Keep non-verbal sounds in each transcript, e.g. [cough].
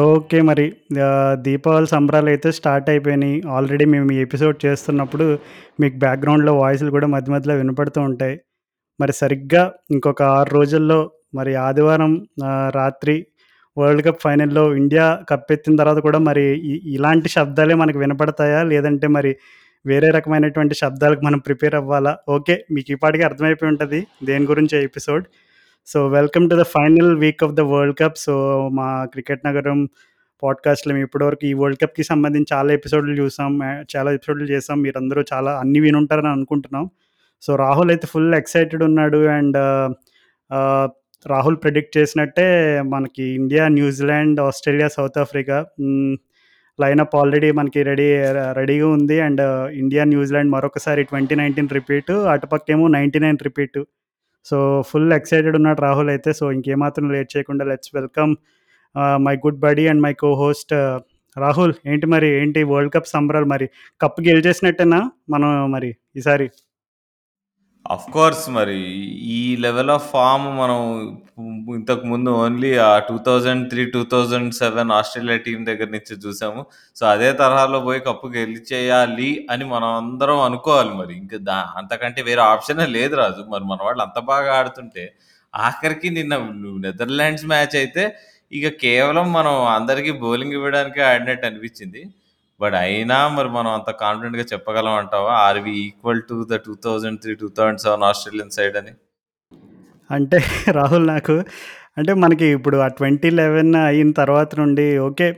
Okay. మరి దీపావళి సంబరాలు అయితే స్టార్ట్ అయిపోయినాయి. ఆల్రెడీ మేము ఈ ఎపిసోడ్ చేస్తున్నప్పుడు మీకు బ్యాక్‌గ్రౌండ్‌లో వాయిస్‌లు కూడా మధ్య మధ్యలో వినపడుతూ ఉంటాయి. మరి సరిగ్గా ఇంకొక ఆరు రోజుల్లో మరి ఆదివారం రాత్రి వరల్డ్ కప్ ఫైనల్‌లో ఇండియా కప్పెత్తిన తర్వాత కూడా మరి ఇలాంటి శబ్దాలే మనకు వినపడతాయా? లేదంటే మరి వేరే రకమైనటువంటి శబ్దాలకు మనం ప్రిపేర్ అవ్వాలా? ఓకే. మీకు ఈ పాటికి అర్థమైపోయి ఉంటుంది దేని గురించి episode. So, welcome to the final week of the world cup. So, మా క్రికెట్ నగరం పాడ్‌కాస్ట్‌లో మేము ఇప్పటివరకు ఈ వరల్డ్ కప్‌కి సంబంధించి చాలా ఎపిసోడ్‌లు చూసాం. చాలా ఎపిసోడ్‌లు చేసాం. మీరందరూ చాలా అన్నీ వినుంటారని అనుకుంటున్నాం. సో, రాహుల్ అయితే ఫుల్ ఎక్సైటెడ్ ఉన్నాడు. అండ్ రాహుల్ ప్రిడిక్ట్ చేసినట్టే మనకి India, New Zealand, Australia, south Africa lineup already మనకి రెడీ రెడీగా ఉంది. అండ్ ఇండియా, న్యూజిలాండ్ మరొకసారి 2019 రిపీటు. అటుపక్కేమో 99 రిపీటు. సో, ఫుల్ ఎక్సైటెడ్ ఉన్నాడు రాహుల్ అయితే. సో, ఇంకేమాత్రం లేట్ చేయకుండా let's welcome my good buddy and my co host Rahul. ఏంటి మరి ఏంటి వరల్డ్ కప్ సంబరాలు మరి కప్ గెలిచేసినట్టేనా మనం మరి ఈసారి? ఆఫ్‌కోర్స్ మరి ఈ లెవెల్ ఆఫ్ ఫార్మ్ మనం ఇంతకుముందు ఓన్లీ ఆ 2003, 2007 ఆస్ట్రేలియా టీమ్ దగ్గర నుంచి చూసాము. సో, అదే తరహాలో పోయి కప్పు గెలిచేయాలి అని మనం అందరం అనుకోవాలి మరి. ఇంక దా అంతకంటే వేరే ఆప్షనే లేదు రాజు. మరి మన వాళ్ళు అంత బాగా ఆడుతుంటే ఆఖరికి నిన్న నెదర్లాండ్స్ మ్యాచ్ అయితే ఇక కేవలం మనం అందరికీ బౌలింగ్ ఇవ్వడానికే ఆడినట్టు అనిపించింది. బట్ అయినా మరి మనం అంత కాన్ఫిడెంట్‌గా చెప్పగలం అంటావా? Are we equal to the 2003, 2007 Australian side అని? అంటే [laughs] రాహుల్ నాకు అంటే మనకి ఇప్పుడు ఆ 2011 అయిన తర్వాత నుండి ఓకే.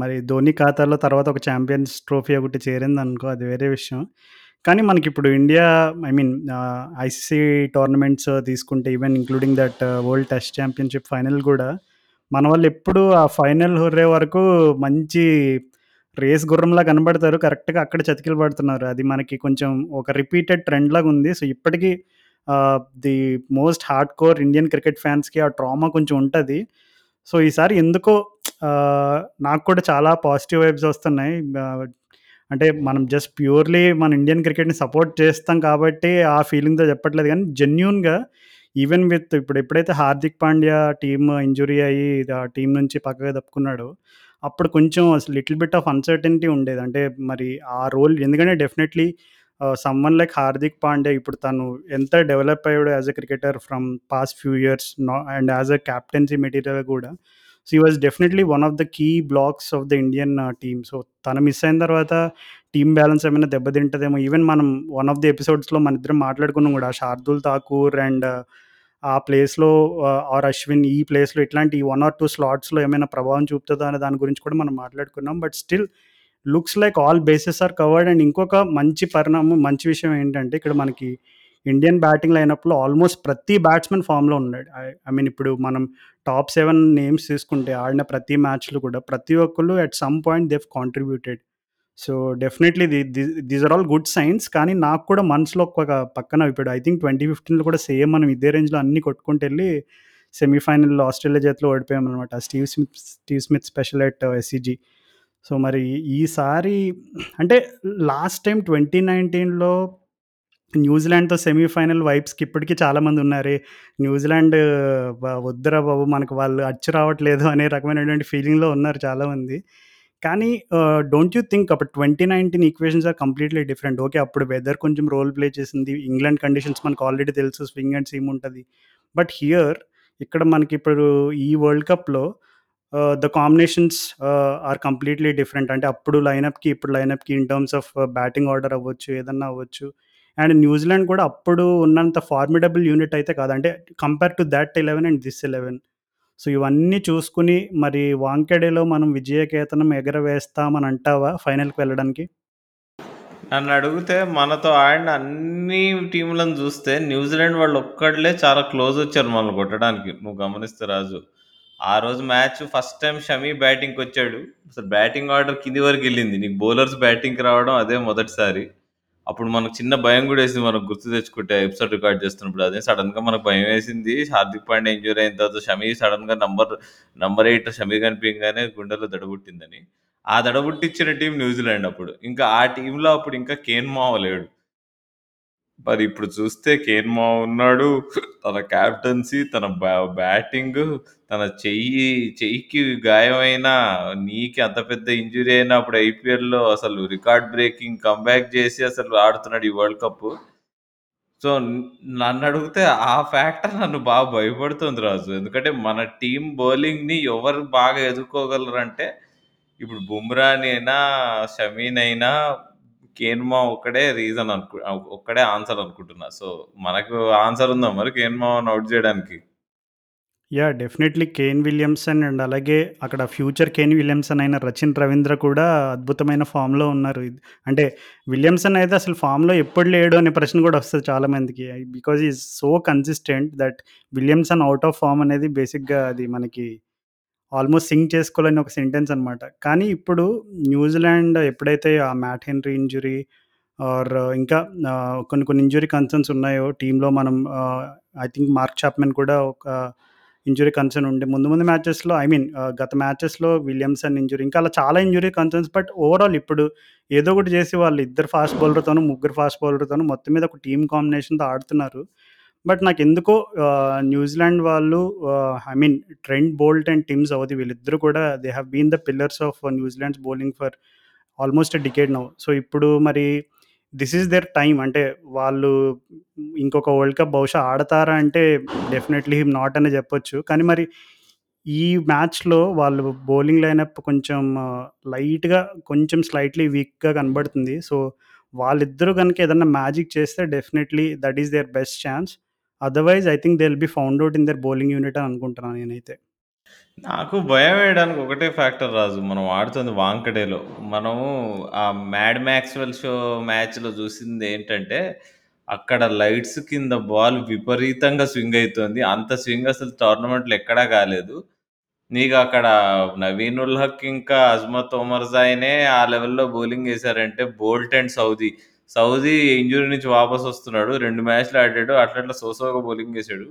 మరి ధోని ఖాతాలో తర్వాత ఒక ఛాంపియన్స్ ట్రోఫీ ఒకటి చేరిందనుకో అది వేరే విషయం. కానీ మనకి ఇప్పుడు India I mean ICC tournaments తీసుకుంటే even including that world test championship final కూడా మన వాళ్ళెప్పుడూ ఆ ఫైనల్ హుర్రే వరకు మంచి రేస్ గుర్రంలా కనబడతారు. కరెక్ట్‌గా అక్కడ చతికిలు పడుతున్నారు. అది మనకి కొంచెం ఒక రిపీటెడ్ ట్రెండ్ ఉంది సో, ఇప్పటికీ the most hard core Indian cricket ఫ్యాన్స్‌కి ఆ ట్రామా కొంచెం ఉంటుంది సో, ఈసారి ఎందుకో నాకు కూడా చాలా పాజిటివ్ వైబ్స్ వస్తున్నాయి. అంటే మనం జస్ట్ ప్యూర్‌లీ మన ఇండియన్ క్రికెట్‌ని సపోర్ట్ చేస్తాం కాబట్టి ఆ ఫీలింగ్‌తో చెప్పట్లేదు కానీ జెన్యున్గా ఈవెన్ విత్ ఇప్పుడు ఎప్పుడైతే హార్దిక్ పాండ్యా టీమ్ ఇంజురీ అయ్యి ఆ టీం నుంచి పక్కగా తప్పుకున్నాడో, అప్పుడు కొంచెం అసలు లిటిల్ బిట్ ఆఫ్ అన్‌సర్టెనిటీ ఉండేది. అంటే మరి ఆ రోల్ ఎందుకంటే definitely someone like Hardik Pandey ఇప్పుడు తను ఎంత డెవలప్ అయ్యాడు as a cricketer from past few years and as a captaincy material కూడా. సో, ఈ was definitely one of the key blocks of the Indian team. So, తను miss అయిన తర్వాత team balance ఏమైనా దెబ్బతింటదేమో. ఈవెన్ మనం వన్ ఆఫ్ ది ఎపిసోడ్స్‌లో మన ఇద్దరం మాట్లాడుకున్నాం కూడా షార్దుల్ ఠాకూర్ అండ్ uh, ఆ ప్లేస్‌లో ఆర్ uh, అశ్విన్ ఈ ప్లేస్‌లో ఇట్లాంటి వన్ ఆర్ టూ స్లాట్స్‌లో ఏమైనా ప్రభావం చూపుతుందా అనే దాని గురించి కూడా మనం మాట్లాడుకున్నాం. But still looks like all bases are covered and ఇంకొక మంచి పరిణామం, మంచి విషయం ఏంటంటే ఇక్కడ మనకి ఇండియన్ బ్యాటింగ్ లైనప్‌లో ఆల్మోస్ట్ ప్రతి బ్యాట్స్మెన్ ఫార్మ్‌లో ఉన్నాడు. ఐ ఐ మీన్ ఇప్పుడు మనం టాప్ సెవెన్ నేమ్స్ తీసుకుంటే ఆడిన ప్రతి మ్యాచ్లు కూడా ప్రతి ఒక్కళ్ళు at some point they've contributed. So, definitely the these are all good signs. కానీ నాకు కూడా మనసులో ఒక పక్కన ఇప్పుడు ఐ థింక్ 2015లో కూడా సేమ్ మనం ఇదే రేంజ్‌లో అన్ని కొట్టుకుంటూ వెళ్ళి సెమీఫైనల్‌లో ఆస్ట్రేలియా చేతిలో ఓడిపోయామన్నమాట Steve Smith Steve Smith special at SCG. So, మరి ఈసారి అంటే లాస్ట్ టైం ట్వంటీ నైన్టీన్లో న్యూజిలాండ్‌తో సెమీఫైనల్ వైబ్స్‌కి ఇప్పటికీ చాలామంది ఉన్నారు న్యూజిలాండ్ వద్దురా బాబు! మనకు వాళ్ళు అచ్చు రావట్లేదు అనే రకమైనటువంటి ఫీలింగ్‌లో ఉన్నారు చాలామంది. కానీ డోంట్ యూ థింక్ అప్పుడు 2019 equations are completely different. Okay. అప్పుడు వెదర్ కొంచెం రోల్ ప్లే చేసింది. ఇంగ్లాండ్ కండిషన్స్ మనకు ఆల్రెడీ తెలుసు. స్వింగ్ అండ్ సీమ్ ఉంటుంది బట్ హియర్ ఇక్కడ మనకి ఇప్పుడు ఈ వరల్డ్ కప్‌లో the combinations are completely different. అంటే అప్పుడు లైనప్‌కి, ఇప్పుడు లైనప్‌కి in terms of batting order అవ్వచ్చు, ఏదన్నా అవ్వచ్చు. అండ్ న్యూజిలాండ్ కూడా అప్పుడు ఉన్నంత ఫార్మిడబుల్ యూనిట్ అయితే కాదు. అంటే compare to that eleven and this eleven so, ఇవన్నీ చూసుకుని మరి వాంకెడేలో మనం విజయకేతనం ఎగరవేస్తామని అంటావా ఫైనల్‌కి వెళ్ళడానికి? నన్ను అడిగితే మనతో ఆడిన అన్ని టీంలను చూస్తే న్యూజిలాండ్ వాళ్ళు ఒక్కళ్ళే చాలా క్లోజ్ వచ్చారు మనల్ని కొట్టడానికి. నువ్వు గమనిస్తే రాజు. ఆ రోజు మ్యాచ్ ఫస్ట్ టైం షమీ బ్యాటింగ్కి వచ్చాడు అసలు బ్యాటింగ్ ఆర్డర్ కింది వరకు వెళ్ళింది నీకు బౌలర్స్ బ్యాటింగ్‌కి రావడం అదే మొదటిసారి. అప్పుడు మనకు చిన్న భయం కూడా వేసింది మనకు గుర్తు తెచ్చుకుంటే ఎపిసోడ్ రికార్డ్ చేస్తున్నప్పుడు. అదే సడెన్‌గా మనకు భయం వేసింది. హార్దిక్ పాండే ఇంజూరీ అయిన తర్వాత షమీ సడన్గా నంబర్ నంబర్ ఎయిట్ షమీ కనిపించగానే గుండెలో దడబుట్టిందని. ఆ దడబుట్టిచ్చిన టీం న్యూజిలాండ్ అప్పుడు. ఇంకా ఆ టీంలో అప్పుడు ఇంకా కేన్ మావ లేడు. మరి ఇప్పుడు చూస్తే కేన్మా ఉన్నాడు తన క్యాప్టెన్సీ తన బ్యా- బ్యాటింగ్ తన చెయ్యి చెయ్యికి గాయమైన నీకి అంత పెద్ద ఇంజురీ అయినా అప్పుడు ఐపీఎల్లో అసలు రికార్డ్ బ్రేకింగ్ కంబ్యాక్ చేసి అసలు ఆడుతున్నాడు ఈ వరల్డ్ కప్ సో నన్ను అడిగితే ఆ ఫ్యాక్టర్ నన్ను బాగా భయపడుతుంది రాజు. ఎందుకంటే మన టీం బౌలింగ్ని ఎవరు బాగా ఎదుర్కోగలరంటే ఇప్పుడు బుమ్రాని అయినా షమీన్ అయినా కేన్మా ఒక్కడే రీజన్ అనుకు ఒక్కడే ఆన్సర్ అనుకుంటున్నా సో మనకు ఆన్సర్ ఉందా మరి కేన్మా అవుట్ చేయడానికి yeah definitely Kane Williamson and అలాగే అక్కడ ఫ్యూచర్ కేన్ విలియమ్సన్ అయిన రచిన్ రవీంద్ర కూడా అద్భుతమైన ఫామ్‌లో ఉన్నారు. అంటే విలియమ్సన్ అయితే అసలు ఫామ్‌లో ఎప్పుడు లేడు అనే ప్రశ్న కూడా వస్తుంది చాలామందికి. Because is is so consistent that Williamson out of form అనేది బేసిక్‌గా అది మనకి ఆల్మోస్ట్ సింక్ చేసుకోలేని ఒక సెంటెన్స్ అనమాట. కానీ ఇప్పుడు న్యూజిలాండ్ ఎప్పుడైతే ఆ మ్యాట్ హెన్రీ ఇంజురీ ఆర్ ఇంకా కొన్ని కొన్ని ఇంజురీ కన్సర్న్స్ ఉన్నాయో టీంలో మనం ఐ థింక్ మార్క్ చాప్‌మెన్ కూడా ఒక ఇంజురీ కన్సర్న్ ఉండే ముందు ముందు మ్యాచెస్‌లో ఐ మీన్ గత మ్యాచెస్‌లో విలియమ్సన్ ఇంజురీ ఇంకా అలా చాలా ఇంజురీ కన్సర్న్స్ బట్ ఓవరాల్ ఇప్పుడు ఏదో ఒకటి చేసి వాళ్ళు ఇద్దరు ఫాస్ట్ బౌలర్‌తోను, ముగ్గురు ఫాస్ట్ బౌలర్తోనూ మొత్తం మీద ఒక టీమ్ కాంబినేషన్‌తో ఆడుతున్నారు. బట్ నాకు ఎందుకో న్యూజిలాండ్ వాళ్ళు I mean Trent Boult and Tim Southee వీళ్ళిద్దరూ కూడా they have been the pillars of New Zealand's bowling for almost decade now. So ఇప్పుడు మరి దిస్ ఈస్ దేర్ టైం అంటే వాళ్ళు ఇంకొక వరల్డ్ కప్ బహుశా ఆడతారా అంటే డెఫినెట్‌లీ నాట్ అనే చెప్పొచ్చు. కానీ మరి ఈ మ్యాచ్‌లో వాళ్ళు బౌలింగ్ లైనప్ కొంచెం లైట్‌గా కొంచెం స్లైట్‌లీ వీక్‌గా కనబడుతుంది. సో వాళ్ళిద్దరూ కనుక ఏదన్నా మ్యాజిక్ చేస్తే definitely that is their best chance. Otherwise I think they will be found out in their bowling unit అని అనుకుంటున్నాను నేనైతే. నాకు భయం వేయడానికి ఒకటే ఫ్యాక్టర్ రాజు. మనం ఆడుతుంది వాంకడేలో. మనము ఆ 'మ్యాడ్ మ్యాక్స్‌వెల్' షో మ్యాచ్‌లో చూసింది ఏంటంటే అక్కడ లైట్స్ కింద బాల్ విపరీతంగా స్వింగ్ అవుతుంది అంత స్వింగ్ అసలు టోర్నమెంట్‌లో ఎక్కడా కాలేదు. నీకక్కడ నవీన్ ఉల్ హక్ ఇంకా అజ్మత్ ఒమర్‌జాయినే ఆ లెవెల్‌లో bowling వేశారంటే Boult and Southee. Southee injury నుంచి వాపసొస్తున్నాడు. 2 మ్యాచ్‌లు ఆడాడు. అట్లట్లా సో బౌలింగ్ వేసాడు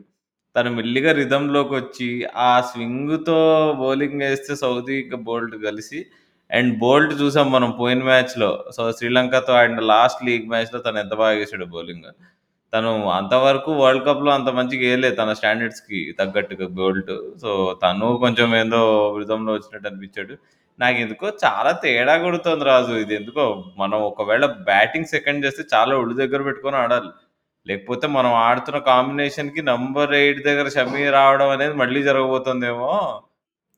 తను మెల్లిగా రిథమ్‌లోకొచ్చి ఆ స్వింగ్‌తో బౌలింగ్ వేస్తే సౌదీ ఇంకా బోల్ట్ కలిసి అండ్ బోల్ట్ చూసాం మనం పోయిన మ్యాచ్‌లో. సో, శ్రీలంకతో ఆడిన లాస్ట్ లీగ్ మ్యాచ్‌లో తను ఎంత బాగా వేసాడు బౌలింగ్. తను అంతవరకు వరల్డ్ కప్‌లో అంత మంచిగా వేయలేదు తన స్టాండర్డ్స్‌కి తగ్గట్టుగా బోల్ట్. సో, తను కొంచెం ఏందో రిథమ్‌లో వచ్చినట్టు అనిపించాడు. నాకు ఎందుకో చాలా తేడా కొడుతుంది రాజు. ఇది ఎందుకో మనం ఒకవేళ బ్యాటింగ్ సెకండ్ చేస్తే చాలా ఒళ్ళు దగ్గర పెట్టుకొని ఆడాలి. లేకపోతే మనం ఆడుతున్న కాంబినేషన్కి నంబర్ ఎయిట్ దగ్గర షమీ రావడం అనేది మళ్ళీ జరగబోతుందేమో.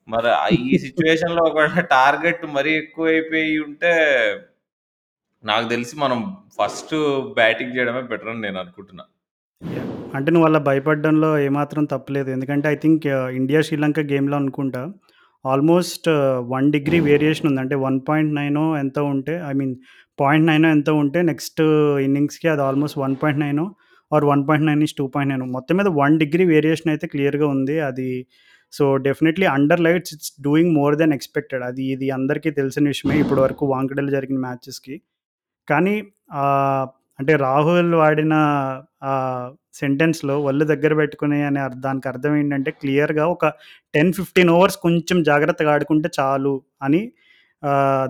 మరి ఈ ఈ సిట్యుయేషన్‌లో ఒకవేళ టార్గెట్ మరీ ఎక్కువ అయిపోయి ఉంటే నాకు తెలిసి మనం ఫస్ట్ బ్యాటింగ్ చేయడమే బెటర్ అని నేను అనుకుంటున్నా. అంటే నువ్వు అలా భయపడడంలో ఏమాత్రం తప్పలేదు ఎందుకంటే ఐ థింక్ ఇండియా, శ్రీలంక గేమ్‌లో అనుకుంటా ఆల్మోస్ట్ వన్ డిగ్రీ వేరియేషన్ ఉంది. అంటే వన్ పాయింట్ నైనో ఎంత ఉంటే ఐ మీన్ పాయింట్ నైనో ఎంత ఉంటే నెక్స్ట్ ఇన్నింగ్స్‌కి అది ఆల్మోస్ట్ 1.9 ఆర్ 1.9:2.9 మొత్తం మీద వన్ డిగ్రీ వేరియేషన్ అయితే క్లియర్‌గా ఉంది. అది so, definitely under lights it's doing more than expected. అది ఇది అందరికీ తెలిసిన విషయమే ఇప్పటి వరకు వాంకడలు జరిగిన మ్యాచెస్‌కి. కానీ అంటే రాహుల్ వాడిన సెంటెన్స్‌లో ఒళ్ళు దగ్గర పెట్టుకునే అనే దానికి అర్థం ఏంటంటే క్లియర్‌గా ఒక 10, 15 ఓవర్స్ కొంచెం జాగ్రత్తగా ఆడుకుంటే చాలు అని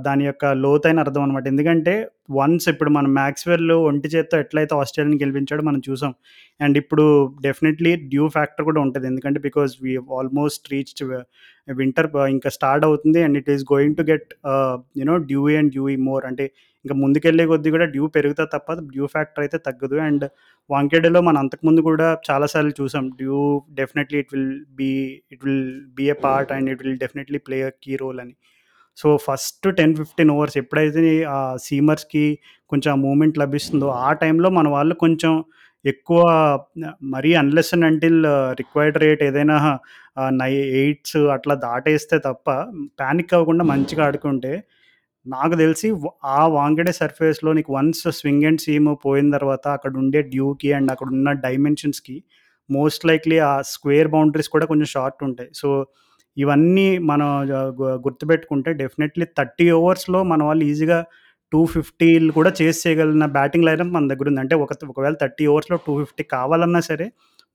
దాని యొక్క లోతైన అర్థం అనమాట. ఎందుకంటే వన్స్ ఇప్పుడు మనం మ్యాక్స్వెల్ ఒంటి చేత్తో ఎట్లయితే ఆస్ట్రేలియాని గెలిపించాడో మనం చూసాం. అండ్ ఇప్పుడు డెఫినెట్‌లీ డ్యూ ఫ్యాక్టర్ కూడా ఉంటుంది ఎందుకంటే because we almost reached winter ఇంకా స్టార్ట్ అవుతుంది. And it is going to get you know dew and dewy more అంటే ఇంకా ముందుకెళ్ళే కొద్దీ కూడా డ్యూ పెరుగుతా తప్ప డ్యూ ఫ్యాక్టర్ అయితే తగ్గదు. అండ్ వాంఖేడేలో మనం అంతకుముందు కూడా చాలా సార్లు చూసాం. Dew definitely it will be it will be a part and it will definitely play a key role అని. సో, ఫస్ట్ 10, 15 ఓవర్స్ ఎప్పుడైతే ఆ సీమర్స్‌కి కొంచెం మూమెంట్ లభిస్తుందో ఆ టైంలో మన వాళ్ళు కొంచెం ఎక్కువ మరీ unless and until required rate ఏదైనా నై ఎయిట్స్ అట్లా దాటేస్తే తప్ప పానిక్ అవ్వకుండా మంచిగా ఆడుకుంటే నాకు తెలిసి ఆ వాంఖడే సర్ఫేస్‌లో నీకు వన్స్ స్వింగ్ అండ్ సీమ్ పోయిన తర్వాత అక్కడ ఉండే డ్యూకి అండ్ అక్కడ ఉన్న డైమెన్షన్స్‌కి మోస్ట్ లైక్లీ ఆ స్క్వేర్ బౌండరీస్ కూడా కొంచెం షార్ట్ ఉంటాయి. సో, ఇవన్నీ మనం గుర్తుపెట్టుకుంటే డెఫినెట్‌లీ 30 ఓవర్స్‌లో మన వాళ్ళు ఈజీగా 250లు కూడా చేస్ చేయగలిగిన బ్యాటింగ్ లైనప్ మన దగ్గర ఉంది అంటే ఒక ఒకవేళ 30 ఓవర్స్‌లో 250 కావాలన్నా సరే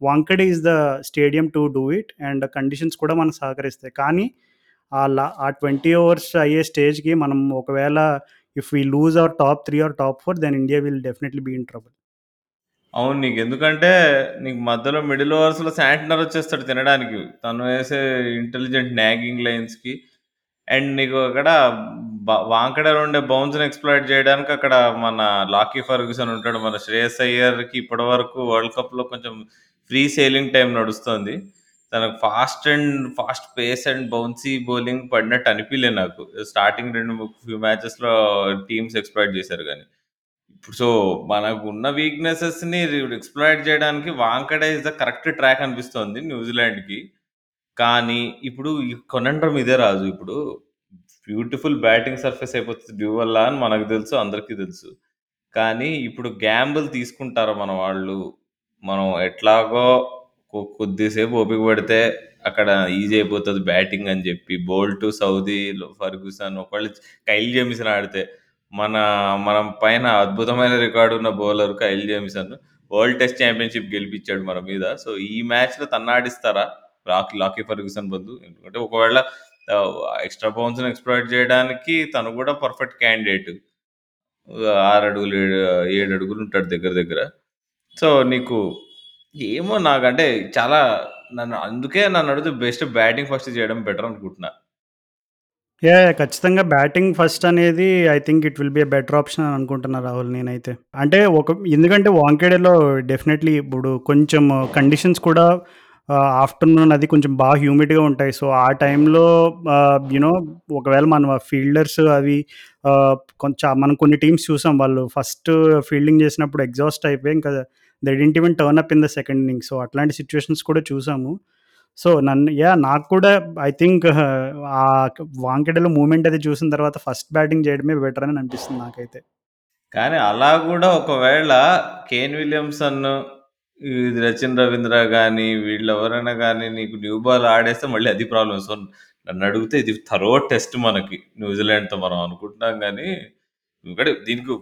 Wankhede is the stadium to do it and conditions కూడా మనకు సహకరిస్తాయి. కానీ ఆ లా ఆ 20 ఓవర్స్ అయ్యే స్టేజ్‌కి మనం ఒకవేళ if we lose our top three or top four then India will definitely be in trouble. అవును. నీకెందుకంటే నీకు మధ్యలో మిడిల్ ఓవర్స్‌లో శాంటనర్ వచ్చేస్తాడు తినడానికి. తను వేసే ఇంటెలిజెంట్ నాగింగ్ లైన్స్‌కి. అండ్ నీకు అక్కడ బ వాంకడలో ఉండే బౌన్స్‌ని ఎక్స్‌ప్లాయిట్ చేయడానికి అక్కడ మన లాకీ ఫర్గ్యూసన్ ఉంటాడు. మన శ్రేయస్ అయ్యర్‌కి ఇప్పటివరకు వరల్డ్ కప్‌లో కొంచెం ఫ్రీ సేలింగ్ టైం నడుస్తుంది. తనకు fast and fast pace and bouncy bowling పడినట్టు అనిపించలే నాకు. స్టార్టింగ్ రెండు ఫ్యూ మ్యాచెస్‌లో టీమ్స్ ఎక్స్‌ప్లాయిట్ చేశారు కానీ ఇప్పుడు సో మనకున్న వీక్‌నెసెస్‌ని ఎక్స్‌ప్లాయిట్ చేయడానికి Wankhede is the correct track అనిపిస్తోంది న్యూజిలాండ్‌కి. కానీ ఇప్పుడు కొనండ్రం ఇదే రాజు. ఇప్పుడు బ్యూటిఫుల్ బ్యాటింగ్ సర్ఫేస్ అయిపోతుంది డ్యూ వల్ల అని మనకు తెలుసు. అందరికీ తెలుసు. కానీ ఇప్పుడు గ్యాంబుల్ తీసుకుంటారా మన వాళ్ళు? మనం ఎట్లాగో కొద్దిసేపు ఓపిక పడితే అక్కడ ఈజీ అయిపోతుంది బ్యాటింగ్ అని చెప్పి బోల్ట్, సౌదీ, ఫర్గ్యూసన్ ఒకవేళ కైల్ జేమిసన్ ఆడితే మన మనం పైన అద్భుతమైన రికార్డు ఉన్న bowler Kyle Jamieson world test championship గెలిపించాడు మన మీద. సో ఈ మ్యాచ్‌లో తన్నాడిస్తారా? లాకీ లాకీ ఫర్గ్యూసన్ బదులు. ఎందుకంటే ఒకవేళ ఎక్స్‌ట్రా బౌన్స్‌ని ఎక్స్‌ప్లాయిట్ చేయడానికి తను కూడా పర్ఫెక్ట్ క్యాండిడేట్. ఆరు అడుగులు, ఏడు అడుగులు ఉంటాడు దగ్గర దగ్గర. సో నీకు ఏమో నాకంటే చాలా నన్ను అందుకే నన్నడిగితే బెస్ట్ బ్యాటింగ్ ఫస్ట్ చేయడం బెటర్ అనుకుంటున్నా. యాహ్! యాహ్! ఖచ్చితంగా బ్యాటింగ్ ఫస్ట్ అనేది I think it will be a better option అని అనుకుంటున్నా రాహుల్ నేనైతే. అంటే ఒక ఎందుకంటే వాంఖేడేలో డెఫినెట్‌లీ ఇప్పుడు కొంచెం కండిషన్స్ కూడా ఆహ్, ఆఫ్టర్‌నూన్ అది కొంచెం బాగా హ్యూమిడ్‌గా ఉంటాయి. సో ఆ టైంలో ఆహ్, యూ నో ఒకవేళ మన ఫీల్డర్స్ అవి ఆహ్, కొంచెం మనం కొన్ని టీమ్స్ చూసాం. వాళ్ళు ఫస్ట్ ఫీల్డింగ్ చేసినప్పుడు ఎగ్జాస్ట్ అయిపోయి ఇంకా they didn't even turn up in the second inning so అట్లాంటి సిచ్యువేషన్స్ కూడా చూసాము. సో నన్ను యా నాకు కూడా ఐ థింక్ uh, ఆ వాంకెడలో మూమెంట్ అది చూసిన తర్వాత ఫస్ట్ బ్యాటింగ్ చేయడమే బెటర్ అని అనిపిస్తుంది నాకైతే. కానీ అలా కూడా ఒకవేళ కేన్ విలియమ్సన్, ఇది రచిన్ రవీంద్ర కానీ వీళ్ళు ఎవరైనా కానీ నీకు న్యూ బాల్ ఆడేస్తే మళ్ళీ అది ప్రాబ్లమ్. సో నన్నడిగితే ఇది థరో టెస్ట్ మనకి న్యూజిలాండ్‌తో మనం అనుకుంటున్నాం కానీ ఎందుకంటే దీనికి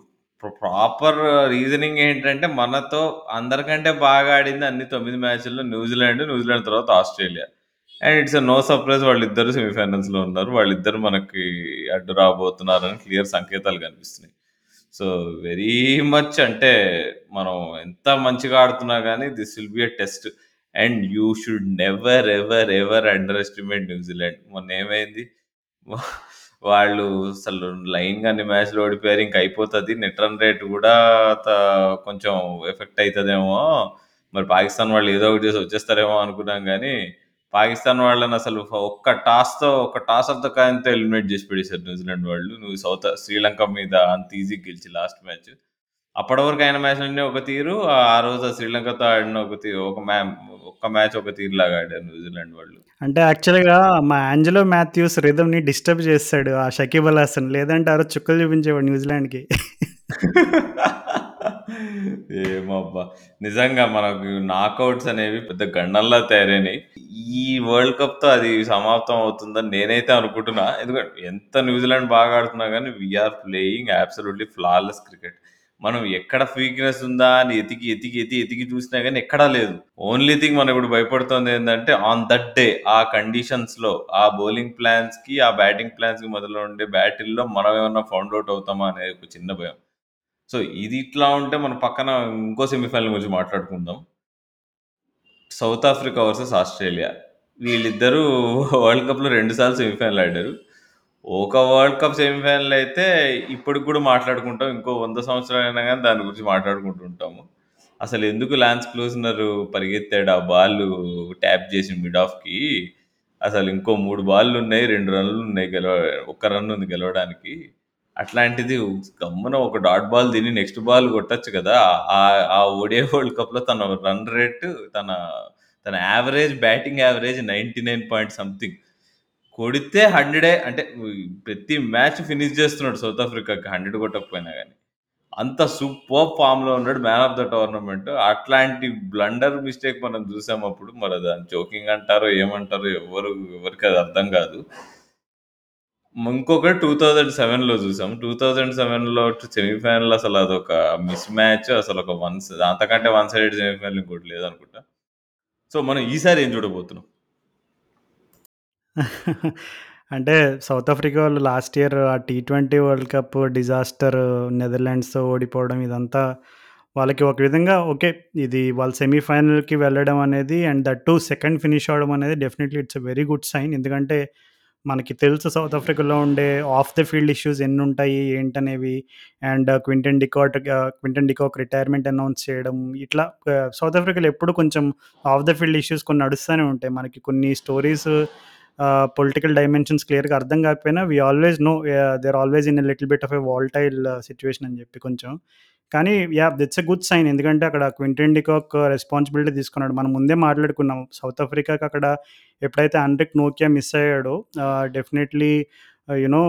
ప్రాపర్ రీజనింగ్ ఏంటంటే మనతో అందరికంటే బాగా ఆడింది అన్ని తొమ్మిది మ్యాచ్‌ల్లో న్యూజిలాండ్. న్యూజిలాండ్ తర్వాత Australia. And it's a no surprise వాళ్ళిద్దరూ సెమీఫైనల్స్‌లో ఉన్నారు. వాళ్ళిద్దరూ మనకి అడ్డు రాబోతున్నారని క్లియర్ సంకేతాలు కనిపిస్తున్నాయి. సో వెరీ మచ్ అంటే మనం ఎంత మంచిగా ఆడుతున్నా గానీ this will be a test. And you should never ever ever underestimate New Zealand. Zealand? వాళ్ళు అసలు లైన్గానే అన్ని మ్యాచ్‌లు ఓడిపోయారు. ఇంక అయిపోతుంది నెట్ రన్ రేట్ కూడా త కొంచెం ఎఫెక్ట్ అవుతుందేమో మరి పాకిస్తాన్ వాళ్ళు ఏదో ఒకటి చేసి వచ్చేస్తారేమో అనుకున్నాం కానీ పాకిస్తాన్ వాళ్ళని అసలు ఒక్క టాస్‌తో ఒక టాస్ ఆఫ్ ద కాయంతో ఎలిమినేట్ చేసి పడేసారు న్యూజిలాండ్ వాళ్ళు. నువ్వు సౌత్ శ్రీలంక మీద అంత ఈజీగా గెలిచి లాస్ట్ మ్యాచ్. అప్పటి వరకు ఆడిన మ్యాచ్‌లన్నీ ఒక తీరు. ఆ రోజు శ్రీలంకతో ఆడిన ఒక తీరు ఒక మ్యా ఒక్క మ్యాచ్ ఒక తీరులాగా ఆడారు న్యూజిలాండ్ వాళ్ళు. అంటే యాక్చువల్‌గా మా ఏంజెలో మాథ్యూస్ రిథమ్‌ని డిస్టర్బ్ చేసాడు ఆ షకీబ్ అల్ హసన్. లేదంటే ఆ రోజు చుక్కలు చూపించేవాడు న్యూజిలాండ్‌కి. ఏమో అబ్బా! నిజంగా మనకు నాకౌట్స్ అనేవి పెద్ద గండంలా తయారైనాయి. ఈ వరల్డ్ కప్‌తో అది సమాప్తం అవుతుందని నేనైతే అనుకుంటున్నా. ఎందుకంటే ఎంత న్యూజిలాండ్ బాగా ఆడుతున్నా గానీ we are playing absolutely flawless cricket. మనం ఎక్కడ వీక్‌నెస్ ఉందా అని ఎతికి, ఎతికి, ఎతికి, ఎతికి చూసినా కానీ ఎక్కడా లేదు. ఓన్లీ థింగ్ మనం ఇప్పుడు భయపడుతుంది ఏంటంటే ఆన్ దట్ డే ఆ కండిషన్స్‌లో ఆ బౌలింగ్ ప్లాన్స్‌కి, ఆ బ్యాటింగ్ ప్లాన్స్‌కి మొదలు ఉండే బ్యాటిల్‌లో మనం ఏమన్నా ఫౌండ్ అవుట్ అవుతామా అనే ఒక చిన్న భయం. సో ఇది ఇట్లా ఉంటే మనం పక్కన ఇంకో సెమీఫైనల్ గురించి మాట్లాడుకుందాం. South Africa versus Australia. వీళ్ళిద్దరూ వరల్డ్ కప్‌లో 2 సార్లు సెమీఫైనల్ ఆడారు. ఒక వరల్డ్ కప్ సెమీఫైనల్ అయితే ఇప్పటికి కూడా మాట్లాడుకుంటాం. ఇంకో 100 సంవత్సరాలైనా కానీ దాని గురించి మాట్లాడుకుంటూ ఉంటాము. అసలు ఎందుకు లాన్స్ క్లూజనర్ పరిగెత్తాడు ఆ బాల్ ట్యాప్ చేసి మిడ్ ఆఫ్‌కి. అసలు ఇంకో 3 బాల్లున్నాయి. 2 రన్‌లున్నాయి గెలవ ఒక్క రన్ ఉంది గెలవడానికి. అట్లాంటిది గమ్మున ఒక డాట్ బాల్ తిని నెక్స్ట్ బాల్ కొట్టొచ్చు కదా! ఆహ్, ఆ ఓడిఐ వరల్డ్ కప్‌లో తన రన్ రేట్ తన తన average batting average 99 point something. కొడితే 100 అంటే ప్రతి మ్యాచ్ ఫినిష్ చేస్తున్నాడు సౌత్ ఆఫ్రికాకి 100 కొట్టకపోయినా కానీ అంత సూపర్ ఫామ్లో ఉన్నాడు. Man of the tournament. అట్లాంటి బ్లండర్ మిస్టేక్ మనం చూసాం అప్పుడు. మరి దాన్ని జోకింగ్ అంటారో ఏమంటారో ఎవ్వరు ఎవరికి అది అర్థం కాదు. ఇంకొకటి 2007లో చూసాం. 2007లో సెమీఫైనల్ అసలు అదొక మిస్ మ్యాచ్. అసలు ఒక వన్స్ అంతకంటే వన్ సైడెడ్ సెమీఫైనల్ ఇంకోటి లేదనుకుంటా. సో మనం ఈసారి ఏం చూడబోతున్నాం? అంటే సౌత్ ఆఫ్రికా వాళ్ళు లాస్ట్ ఇయర్ ఆ టీ20 వరల్డ్ కప్ డిజాస్టర్ నెదర్లాండ్స్‌తో ఓడిపోవడం ఇదంతా వాళ్ళకి ఒక విధంగా ఓకే. ఇది వాళ్ళు సెమీఫైనల్‌కి వెళ్ళడం అనేది and that too second finish అవ్వడం అనేది definitely it's a very good sign. ఎందుకంటే మనకి తెలుసు సౌత్ ఆఫ్రికాలో ఉండే ఆఫ్ ద ఫీల్డ్ ఇష్యూస్ ఎన్ని ఉంటాయి ఏంటనేవి and Quinton de Kock Quinton de Kock retirement announce చేయడం ఇట్లా సౌత్ ఆఫ్రికాలో ఎప్పుడు కొంచెం ఆఫ్ ద ఫీల్డ్ ఇష్యూస్ కొన్ని నడుస్తూనే ఉంటాయి మనకి కొన్ని స్టోరీస్ పొలిటికల్ డైమెన్షన్స్ క్లియర్గా అర్థం కాకపోయినా we always know there always in a little bit of a volatile situation అని చెప్పి కొంచెం. కానీ yeah that's a good sign ఎందుకంటే అక్కడ క్వింటన్ డికాక్ రెస్పాన్సిబిలిటీ తీసుకున్నాడు. మనం ముందే మాట్లాడుకున్నాం. సౌత్ ఆఫ్రికాకి అక్కడ ఎప్పుడైతే అండ్రిక్ నోకియా మిస్ అయ్యాడో డెఫినెట్లీ యునో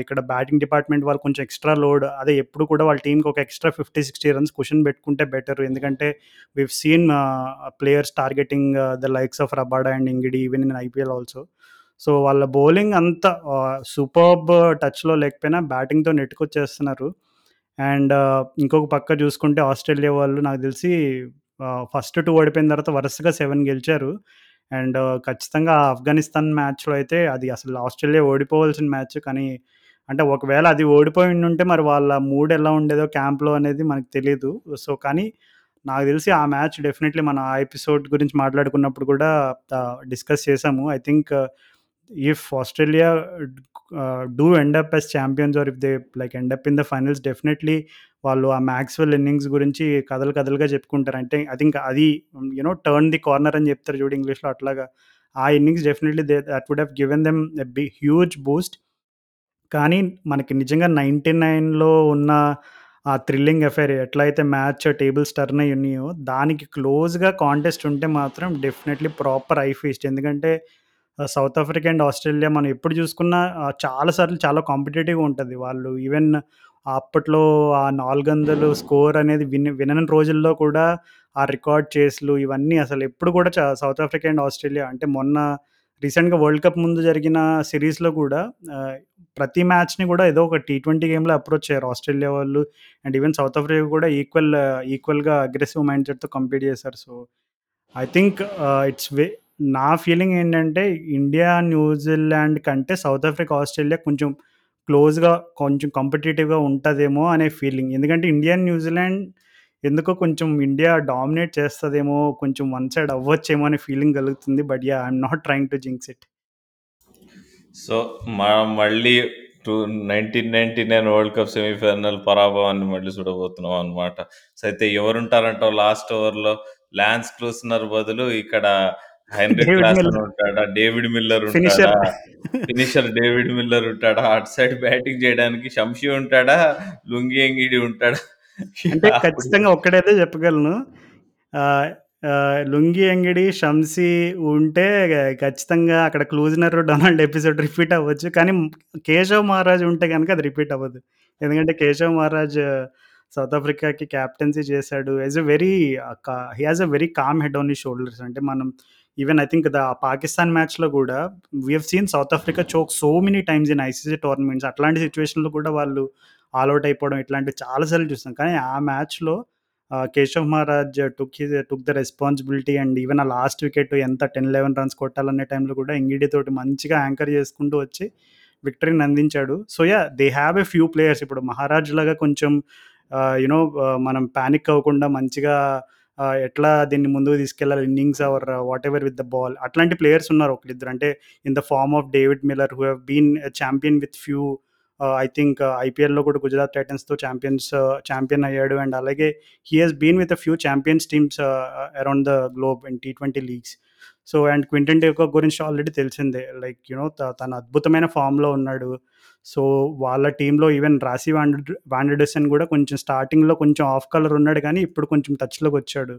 ఇక్కడ బ్యాటింగ్ డిపార్ట్మెంట్ వాళ్ళు కొంచెం ఎక్స్ట్రా లోడ్ అదే ఎప్పుడు కూడా వాళ్ళ టీంకి ఒక extra fifty sixty runs question పెట్టుకుంటే బెటర్ ఎందుకంటే we've seen players targeting the likes of Rabada and Ngidi even in IPL also so వాళ్ళ బౌలింగ్ అంత సూపర్బ్ టచ్లో లేకపోయినా బ్యాటింగ్తో నెట్టుకొచ్చేస్తున్నారు. అండ్ ఇంకొక పక్క చూసుకుంటే ఆస్ట్రేలియా వాళ్ళు నాకు తెలిసి ఫస్ట్ టూ ఓడిపోయిన తర్వాత వరుసగా సెవెన్ గెలిచారు. అండ్ ఖచ్చితంగా ఆఫ్ఘనిస్తాన్ మ్యాచ్లో అయితే అది అసలు ఆస్ట్రేలియా ఓడిపోవాల్సిన మ్యాచ్ కానీ అంటే ఒకవేళ అది ఓడిపోయి ఉంటే మరి వాళ్ళ మూడ్ ఎలా ఉండేదో క్యాంప్లో అనేది మనకు తెలియదు సో కానీ నాకు తెలిసి ఆ మ్యాచ్ డెఫినెట్లీ మన ఆ ఎపిసోడ్ గురించి మాట్లాడుకున్నప్పుడు కూడా డిస్కస్ చేసాము I think if Australia do end up as champions or if they like end up in the finals definitely వాళ్ళు ఆ మ్యాక్స్వెల్ ఇన్నింగ్స్ గురించి కథలు కథలుగా చెప్పుకుంటారు. అంటే ఐ థింక్ అది you know turn the corner అని చెప్తారు చూడు ఇంగ్లీష్లో అట్లాగా. ఆ innings definitely they that would have given them be huge boost కానీ మనకి నిజంగా నైంటీ నైన్లో ఉన్న ఆ థ్రిల్లింగ్ ఎఫైర్ ఎట్లయితే మ్యాచ్ టేబుల్స్ టర్న్ అయ్యి ఉన్నాయో దానికి క్లోజ్గా కాంటెస్ట్ ఉంటే మాత్రం డెఫినెట్లీ ప్రాపర్ ఐ ఫీస్ట్ ఎందుకంటే సౌత్ ఆఫ్రికా అండ్ ఆస్ట్రేలియా మనం ఎప్పుడు చూసుకున్నా చాలా సార్లు చాలా కాంపిటేటివ్గా ఉంటుంది. వాళ్ళు ఈవెన్ అప్పట్లో ఆ నాలుగు వందలు స్కోర్ అనేది విన్ వినని రోజుల్లో కూడా ఆ రికార్డ్ చేస్లు ఇవన్నీ అసలు ఎప్పుడు కూడా సౌత్ ఆఫ్రికా అండ్ ఆస్ట్రేలియా అంటే మొన్న రీసెంట్గా వరల్డ్ కప్ ముందు జరిగిన సిరీస్లో కూడా ప్రతి మ్యాచ్ని కూడా ఏదో ఒక టీ ట్వంటీ గేమ్లో అప్రోచ్ అయ్యారు ఆస్ట్రేలియా వాళ్ళు అండ్ ఈవెన్ సౌత్ ఆఫ్రికా కూడా ఈక్వల్ ఈక్వల్గా అగ్రెసివ్ మైండ్ సెట్తో కంపీట్ చేశారు. So I think it's way నా ఫీలింగ్ ఏంటంటే ఇండియా న్యూజిలాండ్ కంటే సౌత్ ఆఫ్రికా ఆస్ట్రేలియా కొంచెం క్లోజ్గా కొంచెం కాంపిటేటివ్గా ఉంటుందేమో అనే ఫీలింగ్ ఎందుకంటే ఇండియా న్యూజిలాండ్ ఎందుకో కొంచెం ఇండియా డామినేట్ చేస్తుందేమో కొంచెం వన్ సైడ్ అవ్వచ్చేమో అనే ఫీలింగ్ కలుగుతుంది. But yeah I'm not trying to jinx it so మనం మళ్ళీ two nineteen ninety nine world cup semifinal పరాభవాన్ని మళ్ళీ చూడబోతున్నాం అనమాట సో అయితే ఎవరుంటారంటావు లాస్ట్ ఓవర్లో ల్యాన్స్ క్లూస్నర్ బదులు ఇక్కడ క్లాసన్ ఉంటాడా? డేవిడ్ మిల్లర్ ఉంటాడా? ఫినిషర్ డేవిడ్ మిల్లర్ ఉంటాడా? అటు సైడ్ బ్యాటింగ్ చేయడానికి శంషి ఉంటాడా? లుంగి ఎంగిడి ఉంటాడా? అంటే ఖచ్చితంగా ఒక్కడైతే చెప్పగలను. లుంగి అంగిడి షంసి ఉంటే ఖచ్చితంగా అక్కడ క్లూజనర్ డొనాల్డ్ ఎపిసోడ్ రిపీట్ అవ్వచ్చు. కానీ కేశవ్ మహారాజ్ ఉంటే కనుక అది రిపీట్ అవ్వదు. ఎందుకంటే కేశవ్ మహారాజ్ సౌత్ ఆఫ్రికాకి క్యాప్టెన్సీ చేశాడు. As a very he has a very calm head on his shoulders అంటే మనం even I think the Pakistan మ్యాచ్లో కూడా we have seen South Africa choke so many times in ICC tournaments అట్లాంటి సిచ్యువేషన్లో కూడా వాళ్ళు ఆల్అౌట్ అయిపోవడం ఇట్లాంటివి చాలాసార్లు చూస్తాం కానీ ఆ మ్యాచ్లో Keshav Maharaj took he took the responsibility and even ఆ లాస్ట్ వికెట్ ఎంత టెన్ లెవెన్ రన్స్ కొట్టాలనే టైంలో కూడా ఇంగిడి తోటి మంచిగా యాంకర్ చేసుకుంటూ వచ్చి విక్టరీని అందించాడు. So yeah they have a few players ఇప్పుడు మహారాజ్ లాగా కొంచెం యునో మనం ప్యానిక్ అవ్వకుండా మంచిగా ఎట్లా దీన్ని ముందుకు తీసుకెళ్ళాలి? Innings or whatever with the ball అట్లాంటి ప్లేయర్స్ ఉన్నారు ఒకరిద్దరు అంటే in the form of David Miller who have been champion with few I think ఐపీఎల్లో కూడా గుజరాత్ టైటన్స్తో ఛాంపియన్స్ ఛాంపియన్ అయ్యాడు. అండ్ అలాగే he has been with a few champions teams around the globe and T twenty leagues so and Quinton డేకో గురించి already తెలిసిందే. Like you know తన అద్భుతమైన ఫామ్లో ఉన్నాడు. సో వాళ్ళ టీంలో ఈవెన్ రాసి వాండ్ వాండర్డసన్ కూడా కొంచెం స్టార్టింగ్లో కొంచెం ఆఫ్ కలర్ ఉన్నాడు కానీ ఇప్పుడు కొంచెం టచ్లోకి వచ్చాడు.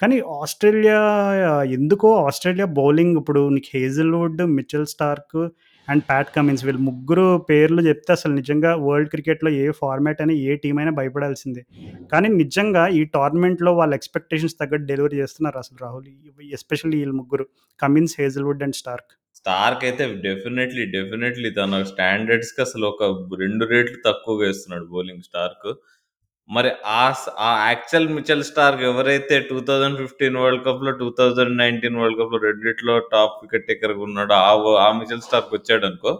కానీ ఆస్ట్రేలియా ఎందుకో ఆస్ట్రేలియా బౌలింగ్ ఇప్పుడు నీకు Hazlewood Mitchell Starc and Pat Cummins వీళ్ళు ముగ్గురు పేర్లు చెప్తే అసలు నిజంగా వరల్డ్ క్రికెట్లో ఏ ఫార్మాట్ అయినా ఏ టీం అయినా భయపడాల్సిందే. కానీ నిజంగా ఈ టోర్నమెంట్లో వాళ్ళ ఎక్స్పెక్టేషన్స్ తగ్గట్టు డెలివరీ చేస్తున్నారు అసలు రాహుల్ ఎస్పెషల్లీ వీళ్ళు ముగ్గురు Cummins Hazlewood and Starc. Starc అయితే డెఫినెట్లీ డెఫినెట్లీ తన స్టాండర్డ్స్కి అసలు ఒక రెండు రేట్లు తక్కువగా వేస్తున్నాడు బౌలింగ్ స్టార్క్. మరి ఆ ఆ యాక్చువల్ మిచెల్ స్టార్క్ ఎవరైతే టూ థౌజండ్ ఫిఫ్టీన్ వరల్డ్ కప్లో టూ థౌజండ్ నైన్టీన్ వరల్డ్ కప్లో రెండిట్లో టాప్ వికెట్ టేకర్గా ఉన్నాడు ఆ ఆ మిచెల్ స్టార్క్ వచ్చాడు అనుకో